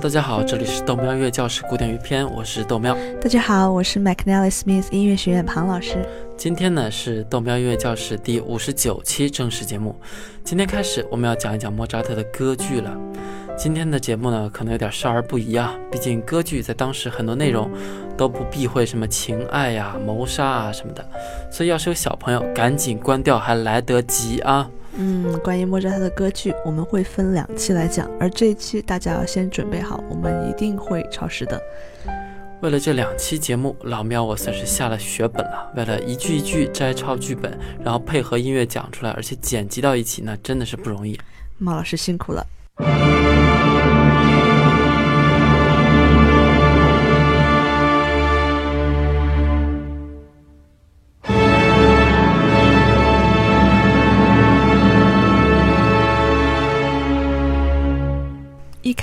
大家好，这里是豆喵音乐教室古典乐篇，我是豆喵。大家好，我是 McNally Smith 音乐学院庞老师。今天呢是豆喵音乐教室第五十九期正式节目。今天开始我们要讲一讲莫扎特的歌剧了。今天的节目呢可能有点少儿不宜啊，毕竟歌剧在当时很多内容都不避讳什么情爱呀、谋杀啊什么的，所以要是有小朋友，赶紧关掉还来得及啊。嗯，关于莫扎特的歌剧，我们会分两期来讲，而这一期大家要先准备好，我们一定会超时的。为了这两期节目，老喵我算是下了血本了。为了一句一句摘抄剧本，然后配合音乐讲出来，而且剪辑到一起，那真的是不容易。猫老师辛苦了。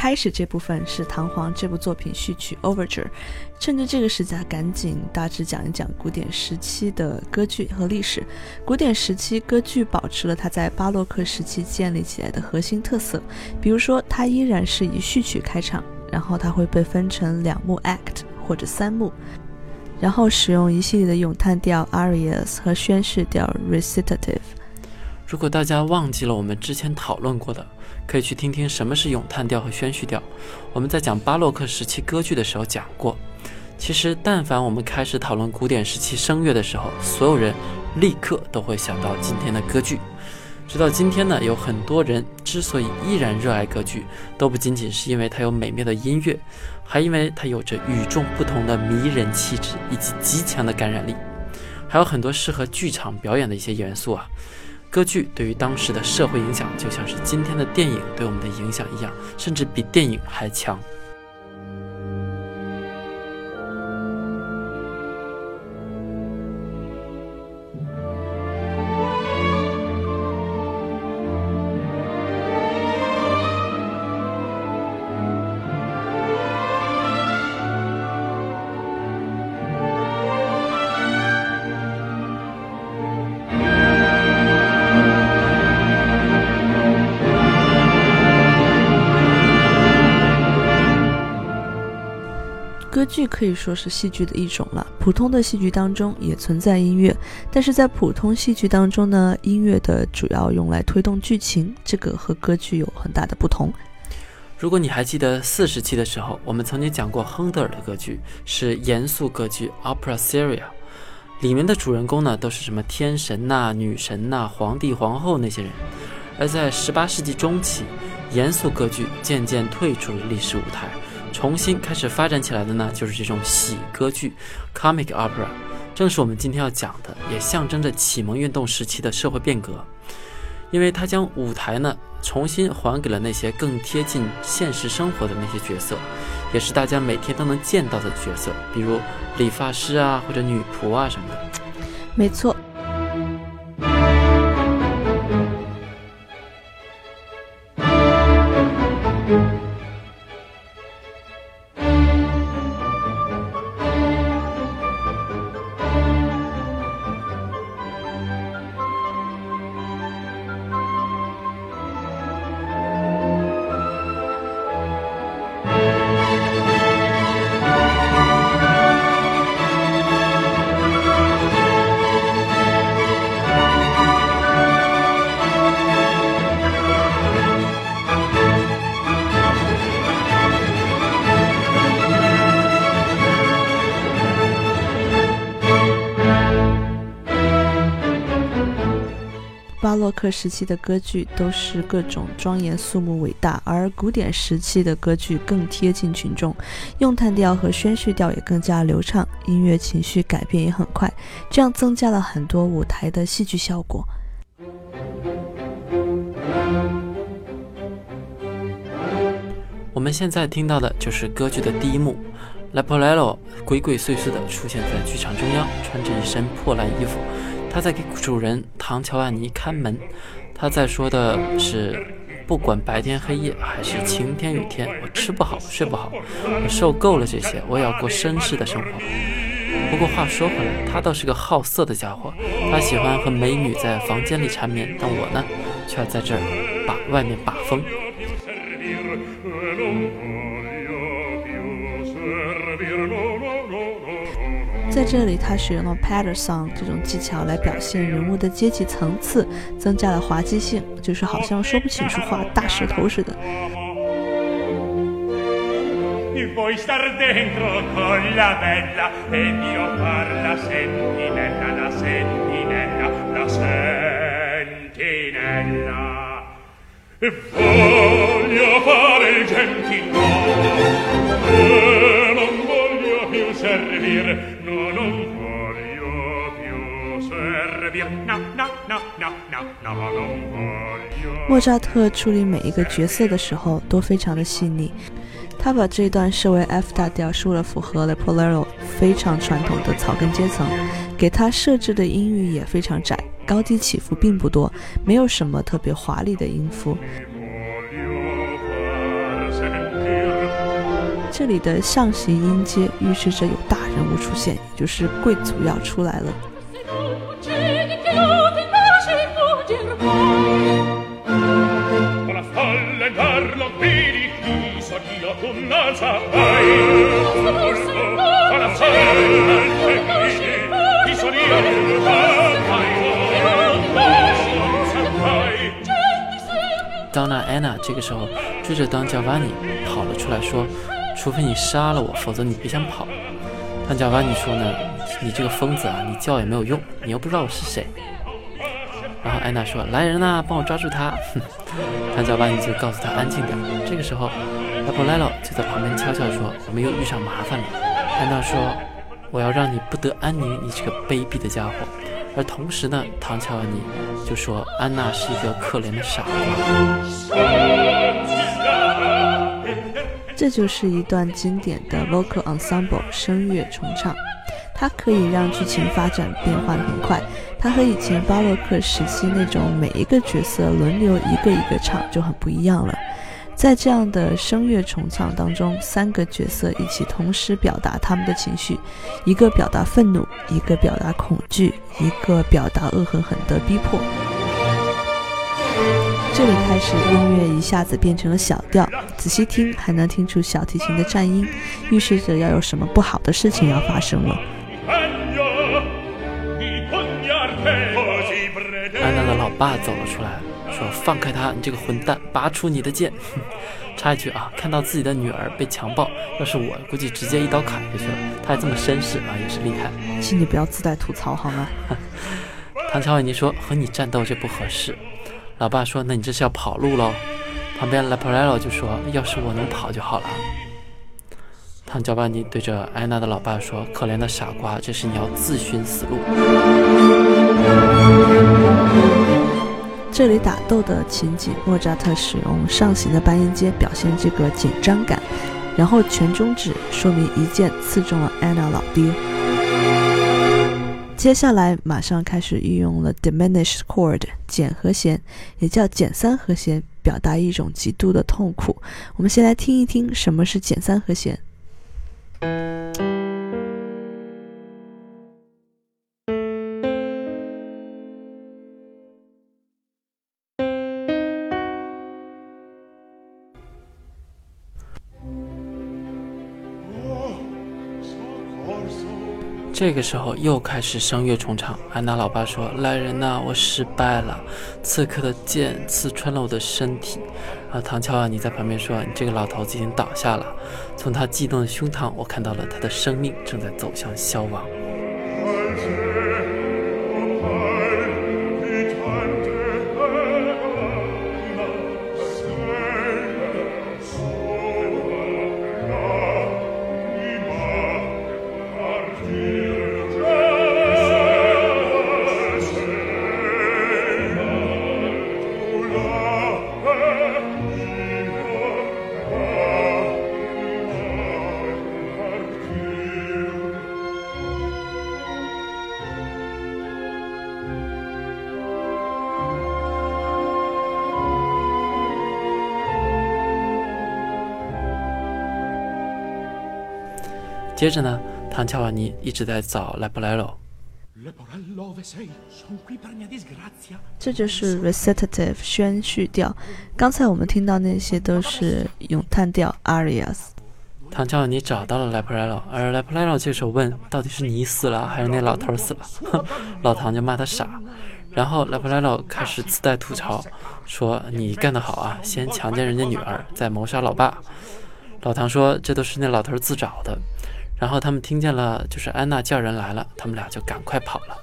开始这部分是《唐璜》这部作品序曲 Overture，趁着这个时间，赶紧大致讲一讲古典时期的歌剧和历史。古典时期歌剧保持了它在巴洛克时期建立起来的核心特色，比如说它依然是以序曲开场，然后它会被分成两幕 act 或者三幕，然后使用一系列的咏叹调 arias 和宣誓调 recitative。如果大家忘记了我们之前讨论过的，可以去听听什么是咏叹调和宣叙调。我们在讲巴洛克时期歌剧的时候讲过。其实，但凡我们开始讨论古典时期声乐的时候，所有人立刻都会想到今天的歌剧。直到今天呢，有很多人之所以依然热爱歌剧，都不仅仅是因为它有美妙的音乐，还因为它有着与众不同的迷人气质以及极强的感染力，还有很多适合剧场表演的一些元素啊。歌剧对于当时的社会影响，就像是今天的电影对我们的影响一样，甚至比电影还强。剧可以说是戏剧的一种了。普通的戏剧当中也存在音乐，但是在普通戏剧当中呢，音乐的主要用来推动剧情，这个和歌剧有很大的不同。如果你还记得四十期的时候，我们曾经讲过亨德尔的歌剧是严肃歌剧 （Opera Seria），里面的主人公呢都是什么天神呐、女神呐、皇帝、皇后那些人。而在十八世纪中期，严肃歌剧渐渐退出了历史舞台。重新开始发展起来的呢，就是这种喜歌剧 （comic opera），正是我们今天要讲的，也象征着启蒙运动时期的社会变革，因为它将舞台呢重新还给了那些更贴近现实生活的那些角色，也是大家每天都能见到的角色，比如理发师啊，或者女仆啊什么的。没错。洛克时期的歌剧都是各种庄严肃穆、伟大，而古典时期的歌剧更贴近群众，咏叹调和宣叙调也更加流畅，音乐情绪改变也很快，这样增加了很多舞台的戏剧效果。我们现在听到的就是歌剧的第一幕，Leporello 鬼鬼祟祟地出现在剧场中央，穿着一身破烂衣服。他在给主人唐乔万尼看门，他在说的是，不管白天黑夜还是晴天雨天，我吃不好睡不好，我受够了这些，我也要过绅士的生活。不过话说回来，他倒是个好色的家伙，他喜欢和美女在房间里缠绵，但我呢，却要在这儿把外面把风。在这里，他使用了 patter song 这种技巧来表现人物的阶级层次，增加了滑稽性，就是好像说不清楚话，大舌头似的。莫扎特处理每一个角色的时候都非常的细腻，他把这段设为 F 大调，是为了符合 Leporello 非常传统的草根阶层，给他设置的音域也非常窄，高低起伏并不多，没有什么特别华丽的音符。这里的上行音阶预示着有大人物出现，也就是贵族要出来了。安娜这个时候追着当乔瓦尼跑了出来，说。除非你杀了我，否则你别想跑。汤贾瓦尼说呢：“你这个疯子啊，你叫也没有用，你又不知道我是谁。”然后安娜说：“来人呐，帮我抓住他！”汤贾瓦尼就告诉他安静点。这个时候，拉布莱洛就在旁边悄悄说：“我们又遇上麻烦了。”安娜说：“我要让你不得安宁，你这个卑鄙的家伙。”而同时呢，唐乔瓦尼就说：“安娜是一个可怜的傻瓜。”这就是一段经典的 vocal ensemble 声乐重唱，它可以让剧情发展变换很快。它和以前巴洛克时期那种每一个角色轮流一个一个唱就很不一样了。在这样的声乐重唱当中，三个角色一起同时表达他们的情绪：一个表达愤怒，一个表达恐惧，一个表达恶狠狠的逼迫。这里开始，音乐一下子变成了小调。仔细听，还能听出小提琴的颤音，预示着要有什么不好的事情要发生了。安娜的老爸走了出来，说：“放开他，你这个混蛋，拔出你的剑。”插一句啊，看到自己的女儿被强暴，要是我，估计直接一刀砍下去了。他还这么绅士啊，也是厉害。请你不要自带吐槽好吗？唐乔维尼说：“和你战斗就不合适。”老爸说：“那你这是要跑路喽？”旁边 Leporello 就说：“要是我能跑就好了。”唐乔巴尼对着安娜的老爸说：“可怜的傻瓜，这是你要自寻死路。”这里打斗的情景，莫扎特使用上行的半音阶表现这个紧张感，然后全中指说明一剑刺中了安娜老爹。接下来马上开始运用了 diminished chord 减和弦，也叫减三和弦，表达一种极度的痛苦。我们先来听一听什么是减三和弦。这个时候又开始声乐重唱。安娜老爸说：“来人呐，我失败了，刺客的剑刺穿了我的身体。”啊，唐乔啊，你在旁边说：“你这个老头子已经倒下了。”从他激动的胸膛，我看到了他的生命正在走向消亡。接着呢，唐乔瓦尼一直在找莱布莱罗。这就是 recitative 宣叙调。刚才我们听到那些都是咏叹调 arias。唐乔瓦尼找到了莱普莱罗，而莱普莱罗这时候问：“到底是你死了，还是那老头死了？” 老唐就骂他傻。然后莱普莱罗开始自带吐槽，说：“你干得好啊，先强奸人家女儿，再谋杀老爸。”老唐说：“这都是那老头自找的。”然后他们听见了，就是安娜叫人来了，他们俩就赶快跑了。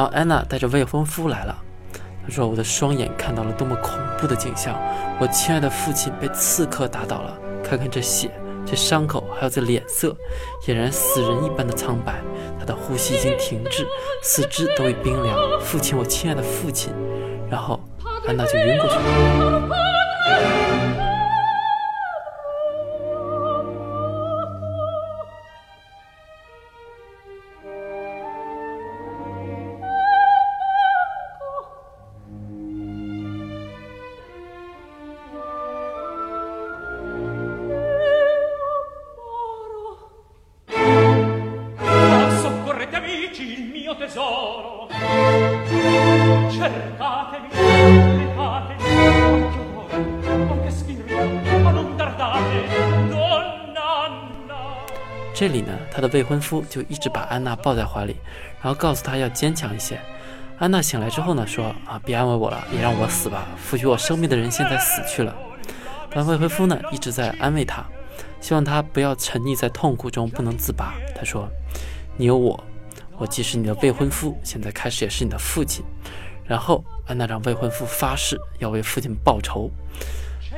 然后安娜带着未婚夫来了，她说：“我的双眼看到了多么恐怖的景象！我亲爱的父亲被刺客打倒了，看看这血，这伤口，还有这脸色，俨然死人一般的苍白。他的呼吸已经停滞，四肢都已冰凉。父亲，我亲爱的父亲！”然后安娜就晕过去了。未婚夫就一直把安娜抱在怀里，然后告诉她要坚强一些。安娜醒来之后呢，说：“啊，别安慰我了，也让我死吧。赋予我生命的人现在死去了。”但未婚夫呢，一直在安慰她，希望她不要沉溺在痛苦中不能自拔。他说：“你有我，我既是你的未婚夫，现在开始也是你的父亲。”然后安娜让未婚夫发誓要为父亲报仇。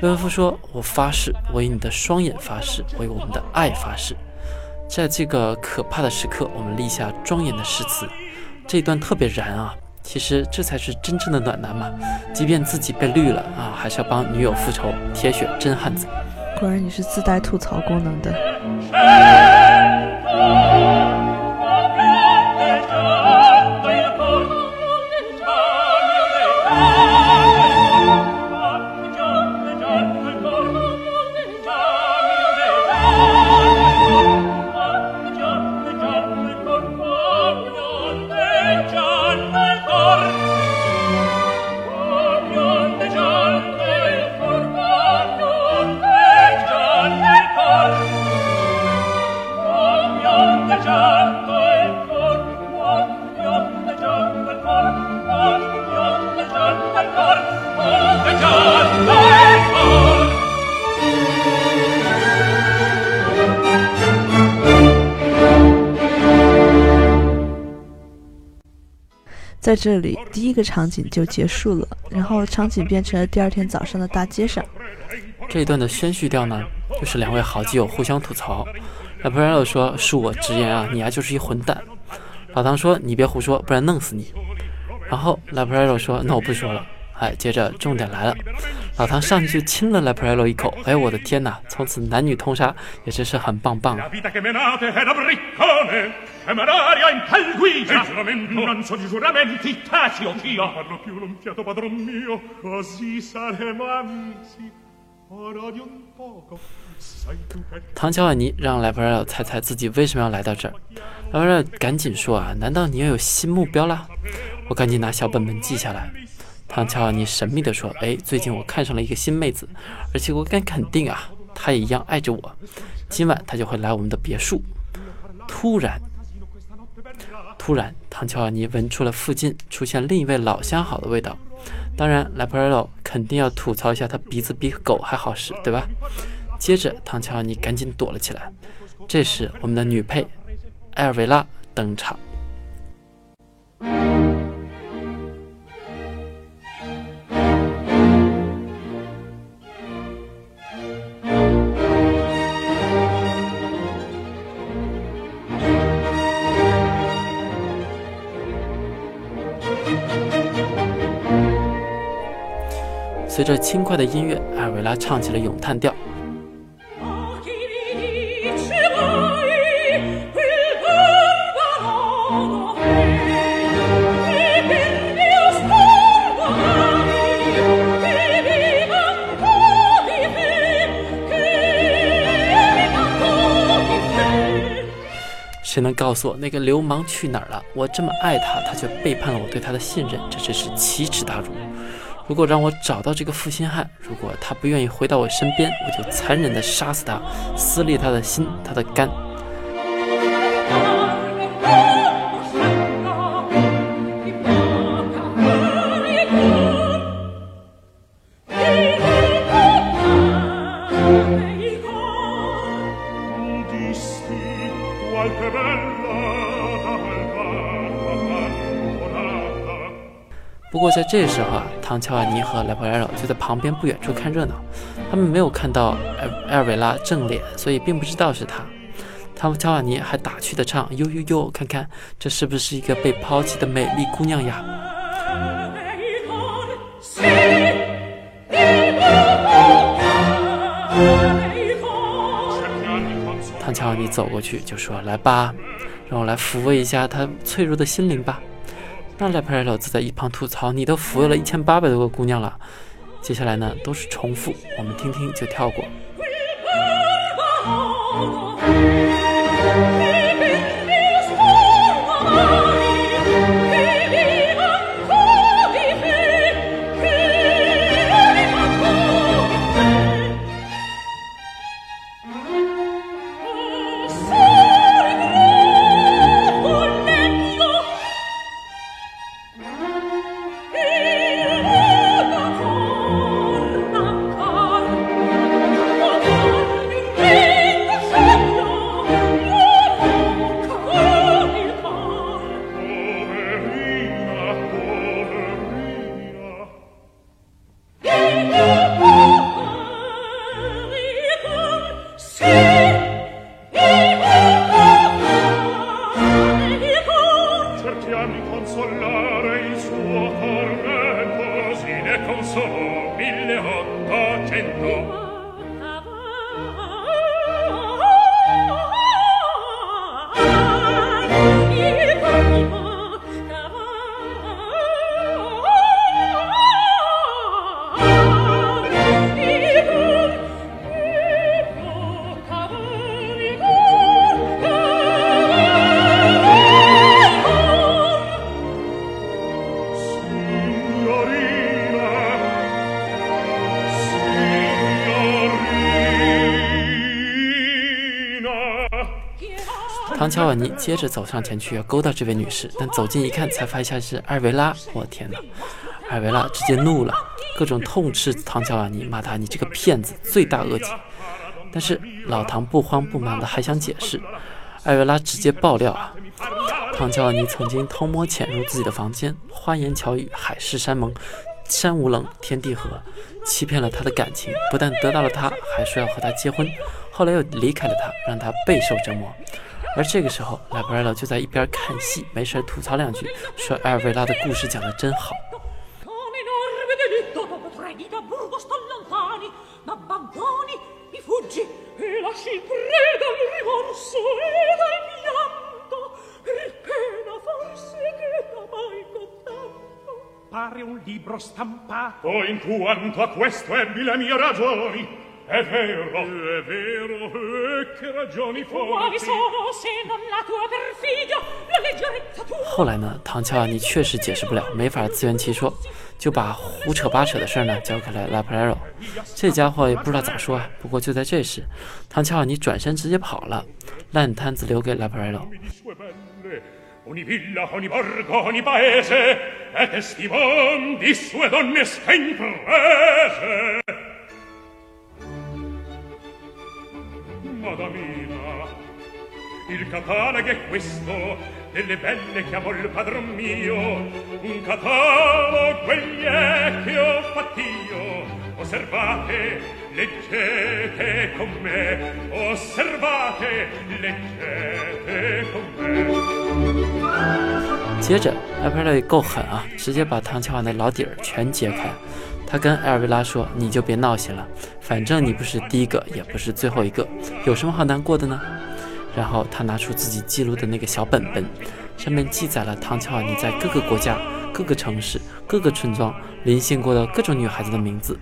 未婚夫说：“我发誓，我以你的双眼发誓，为我们的爱发誓。”在这个可怕的时刻，我们立下庄严的誓词。这一段特别燃啊！其实这才是真正的暖男嘛！即便自己被绿了啊，还是要帮女友复仇，铁血真汉子。果然你是自带吐槽功能的。在这里，第一个场景就结束了，然后场景变成了第二天早上的大街上。这一段的宣叙调呢，就是两位好基友互相吐槽。拉普莱罗说：“恕我直言啊，你丫就是一混蛋。”老唐说：“你别胡说，不然弄死你。”然后拉普莱罗说：“那我不说了。”哎，接着重点来了，老唐上去亲了拉普莱罗一口。哎，我的天哪，从此男女通杀，也真是很棒棒啊！唐乔瓦尼让莱普莱罗猜猜自己为什么要来到这儿。莱普莱罗赶紧说啊，难道你要有新目标了？我赶紧拿小本本记下来。唐乔尼神秘地说：“哎，最近我看上了一个新妹子，而且我敢肯定啊，她也一样爱着我。今晚她就会来我们的别墅。”突然，突然，唐乔尼闻出了附近出现另一位老相好的味道。当然，莱普莱罗肯定要吐槽一下他鼻子比狗还好使，对吧？接着，唐乔尼赶紧躲了起来。这时，我们的女配艾尔维拉登场。随着轻快的音乐，艾维拉唱起了咏叹调。谁能告诉我那个流氓去哪儿了？我这么爱他，他却背叛了我对他的信任，这真是奇耻大辱！如果让我找到这个负心汉，如果他不愿意回到我身边，我就残忍地杀死他，撕裂他的心，他的肝。在这时候啊，唐乔瓦尼和莱普莱罗就在旁边不远处看热闹，他们没有看到埃埃尔维拉正脸，所以并不知道是他。唐乔瓦尼还打趣地唱：“呦呦呦，看看这是不是一个被抛弃的美丽姑娘呀？”唐乔瓦尼走过去就说：“来吧，让我来抚慰一下她脆弱的心灵吧。”那莱普莱罗则在一旁吐槽：“你都抚慰了一千八百多个姑娘了。”接下来呢，都是重复，我们听听就跳过。唐乔瓦尼接着走上前去要勾搭这位女士，但走近一看，才发现是艾维拉。我天哪！艾维拉直接怒了，各种痛斥唐乔瓦尼，骂他：“你这个骗子，罪大恶极！”但是老唐不慌不忙的还想解释，艾维拉直接爆料啊！唐乔瓦尼曾经偷摸潜入自己的房间，花言巧语，海誓山盟，山无棱，天地合，欺骗了他的感情，不但得到了他，还说要和他结婚，后来又离开了他，让他备受折磨。而这个时候，拉布莱罗就在一边看戏，没事吐槽两句，说艾尔维拉的故事讲得真好。后来呢？唐乔瓦尼确实解释不了，没法自圆其说，就把胡扯八扯的事儿呢交给了拉普莱罗。这家伙也不知道咋说啊。不过就在这时，唐乔瓦尼转身直接跑了，烂摊子留给拉普莱罗。接着，艾伯雷够狠啊，直接把唐秋雅的老底儿全揭开。他跟艾尔维拉说：“你就别闹心了，反正你不是第一个，也不是最后一个，有什么好难过的呢？”然后他拿出自己记录的那个小本本，上面记载了唐乔尔尼在各个国家、各个城市、各个村庄临幸过的各种女孩子的名字。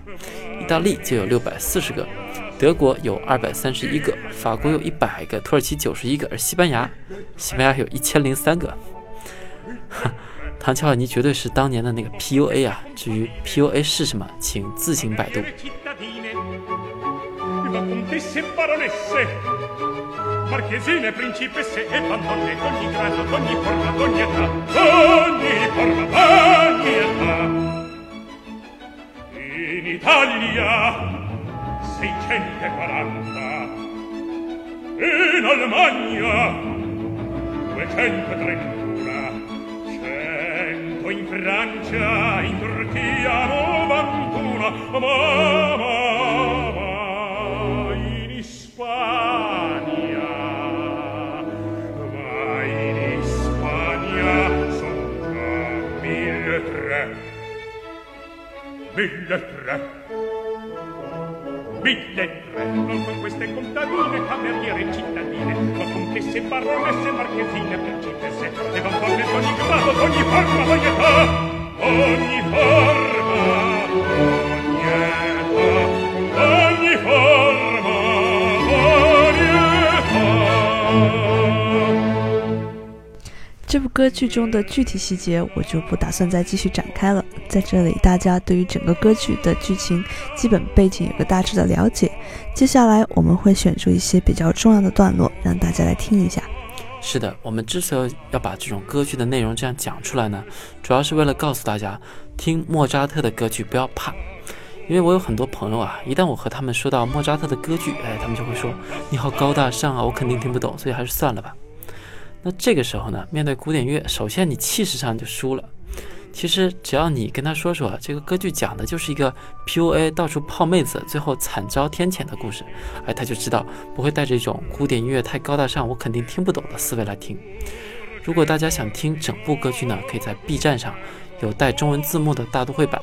意大利就有六百四十个，德国有二百三十一个，法国有一百个，土耳其九十一个，而西班牙，西班牙有一千零三个。唐乔尔尼绝对是当年的那个 PUA 啊！至于 PUA 是什么，请自行百度。o in Francia, in Turchia, novantuna, ma, ma, ma, in Ispania, ma in Ispania son già mille tre, mille tre, mille tre non con queste contadine cameriere cittadine ma contesse baronesse marchesine principesse e bambone d'ogni grado d'ogni forma d'ogni età ogni forma ogni età ogni forma ogni età 这部歌剧中的具体细节我就不打算再继续展开了，在这里大家对于整个歌剧的剧情基本背景有个大致的了解。接下来我们会选出一些比较重要的段落，让大家来听一下。是的，我们之所以要把这种歌剧的内容这样讲出来呢，主要是为了告诉大家，听莫扎特的歌剧不要怕，因为我有很多朋友啊，一旦我和他们说到莫扎特的歌剧，哎，他们就会说你好高大上啊，我肯定听不懂，所以还是算了吧。那这个时候呢，面对古典乐，首先你气势上就输了。其实只要你跟他说说，这个歌剧讲的就是一个 PUA 到处泡妹子，最后惨遭天谴的故事，哎，他就知道不会带着一种古典音乐太高大上，我肯定听不懂的思维来听。如果大家想听整部歌剧呢，可以在 B 站上有带中文字幕的大都会版，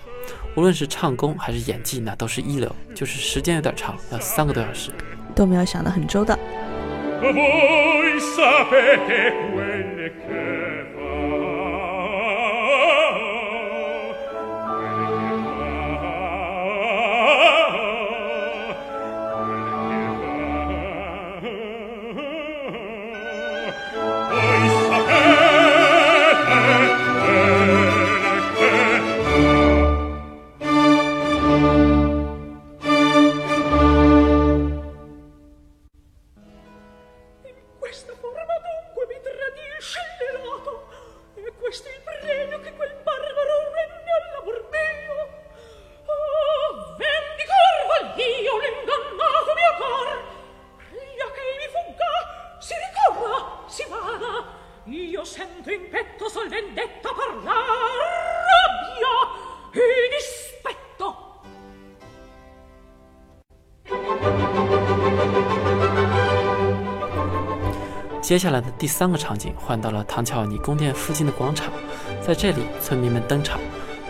无论是唱功还是演技，那都是一流。就是时间有点长，要三个多小时。豆苗想得很周到。接下来的第三个场景换到了唐乔尼宫殿附近的广场，在这里，村民们登场，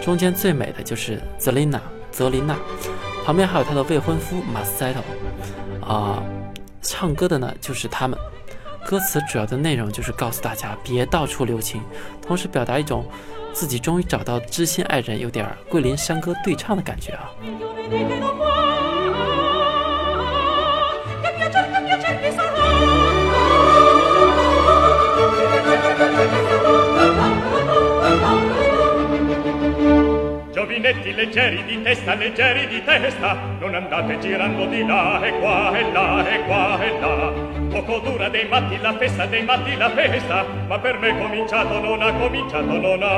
中间最美的就是泽琳娜，泽琳娜，旁边还有她的未婚夫马斯塞头，啊、唱歌的呢就是他们。歌词主要的内容就是告诉大家别到处留情，同时表达一种自己终于找到知心爱人，有点桂林山歌对唱的感觉啊。Giovinetti leggeri di testa, leggeri di testa, non andate girando di là e qua e là e qua e là. Poco dura dei matti la festa, dei matti la festa, ma per me cominciato non ha cominciato non ha.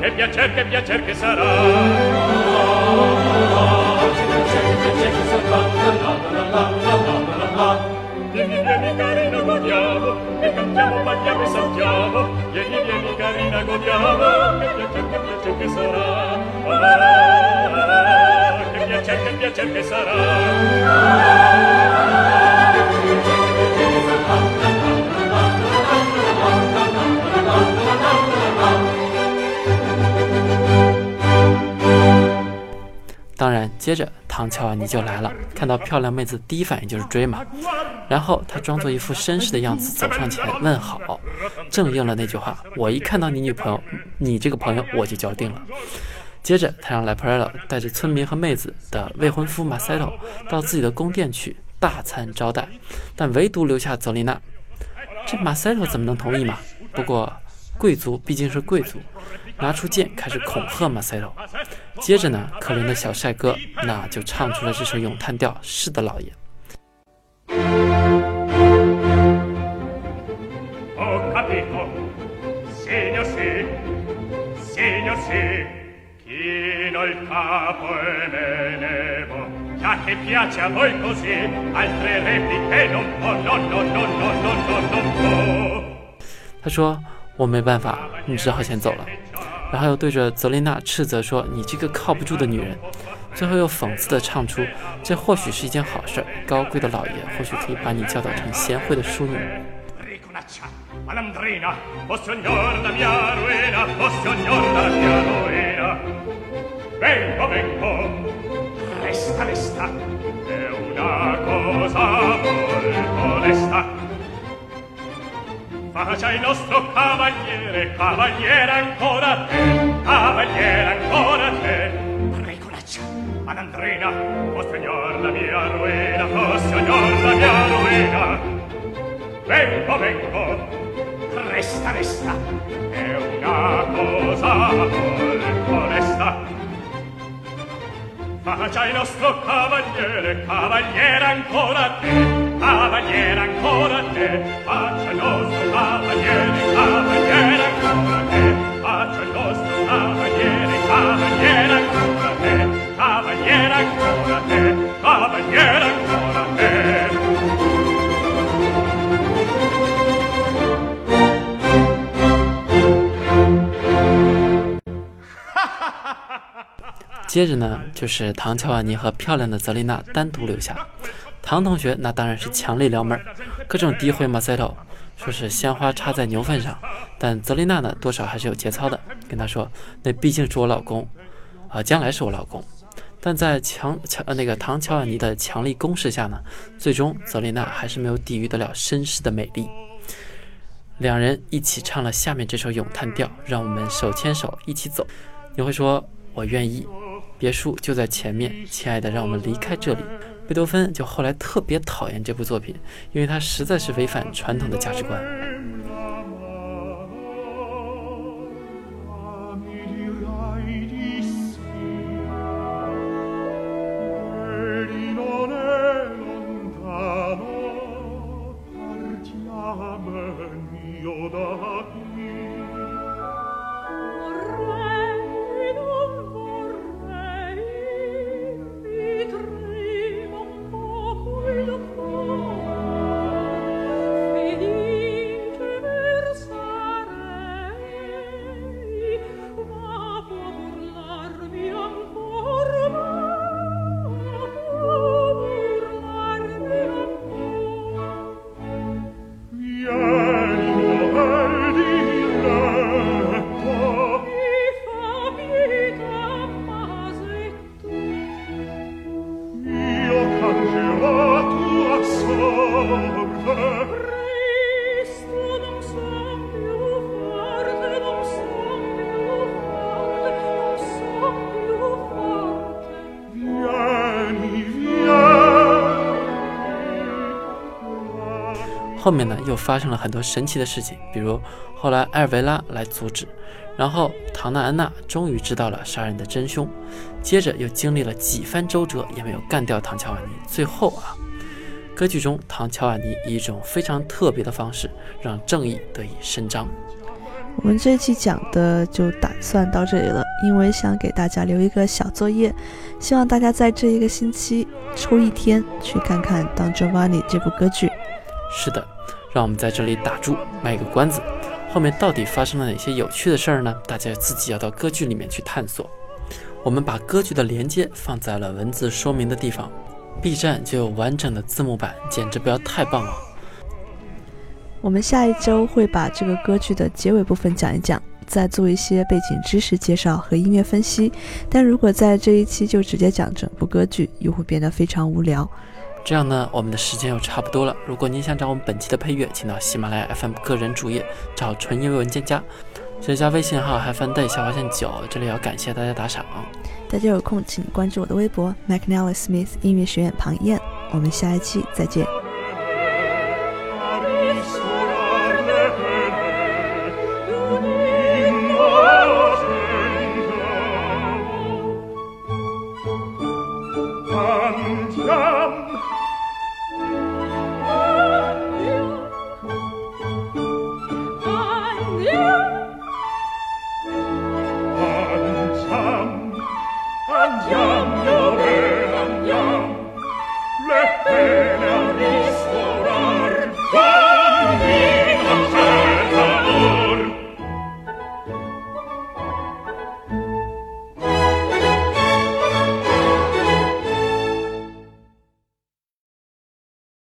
Che piacer, che piacer che sarà. Vieni, vieni carina, godiamo, e 当然接着，唐乔瓦尼就来了，看到漂亮妹子，第一反应就是追嘛。然后他装作一副绅士的样子走上前问好，正应了那句话：“我一看到你女朋友，你这个朋友我就交定了。”接着他让莱普雷洛带着村民和妹子的未婚夫马塞洛到自己的宫殿去大餐招待，但唯独留下泽丽娜。这马塞洛怎么能同意嘛？不过贵族毕竟是贵族。拿出剑开始恐吓马塞洛，接着呢，可怜的小帅哥那就唱出了这首咏叹调：“是的，老爷。”他说：“我没办法，你只好先走了。”然后又对着泽琳娜斥责说：“你这个靠不住的女人。”最后又讽刺地唱出：“这或许是一件好事，高贵的老爷或许可以把你教导成贤惠的淑女。” Pace il nostro cavaliere, cavaliere ancora te, cavaliere ancora te. Parrei colaccia, malandrina, o signor la mia ruina, o signor la mia ruina. Vengo, vengo, resta, resta, è una cosa molto onesta. Faccia il nostro cavaliere, cavaliere ancora te, cavaliere ancora te, faccia il nostro cavaliere, cavaliere ancora te, faccia il nostro cavaliere, cavaliere ancora te, cavaliere ancora te, cavaliere ancora te. 接着呢，就是唐乔瓦尼和漂亮的泽丽娜单独留下。唐同学那当然是强力撩妹儿，各种诋毁马塞洛，说是鲜花插在牛粪上。但泽丽娜呢，多少还是有节操的，跟他说：“那毕竟是我老公，啊，将来是我老公。”但在强强呃那个唐乔瓦尼的强力攻势下呢，最终泽丽娜还是没有抵御得了绅士的美丽。两人一起唱了下面这首咏叹调，让我们手牵手一起走。你会说：“我愿意。”别墅就在前面，亲爱的，让我们离开这里。贝多芬就后来特别讨厌这部作品，因为它实在是违反传统的价值观。后面呢，又发生了很多神奇的事情，比如后来埃尔维拉来阻止，然后唐娜安娜终于知道了杀人的真凶，接着又经历了几番周折，也没有干掉唐乔瓦尼。最后啊，歌剧中唐乔瓦尼以一种非常特别的方式让正义得以伸张。我们这期讲的就打算到这里了，因为想给大家留一个小作业，希望大家在这一个星期抽一天去看看《当 Giovanni》这部歌剧。是的，让我们在这里打住，卖个关子。后面到底发生了哪些有趣的事儿呢？大家自己要到歌剧里面去探索。我们把歌剧的连接放在了文字说明的地方，B 站就有完整的字幕版，简直不要太棒了。我们下一周会把这个歌剧的结尾部分讲一讲，再做一些背景知识介绍和音乐分析。但如果在这一期就直接讲整部歌剧，又会变得非常无聊。这样呢，我们的时间又差不多了。如果您想找我们本期的配乐，请到喜马拉雅 FM 个人主页找纯音乐文件夹，直接加微信号 “haveday 下划线九”。这里要感谢大家打赏。大家有空请关注我的微博 “McNally Smith 音乐学院庞燕”。我们下一期再见。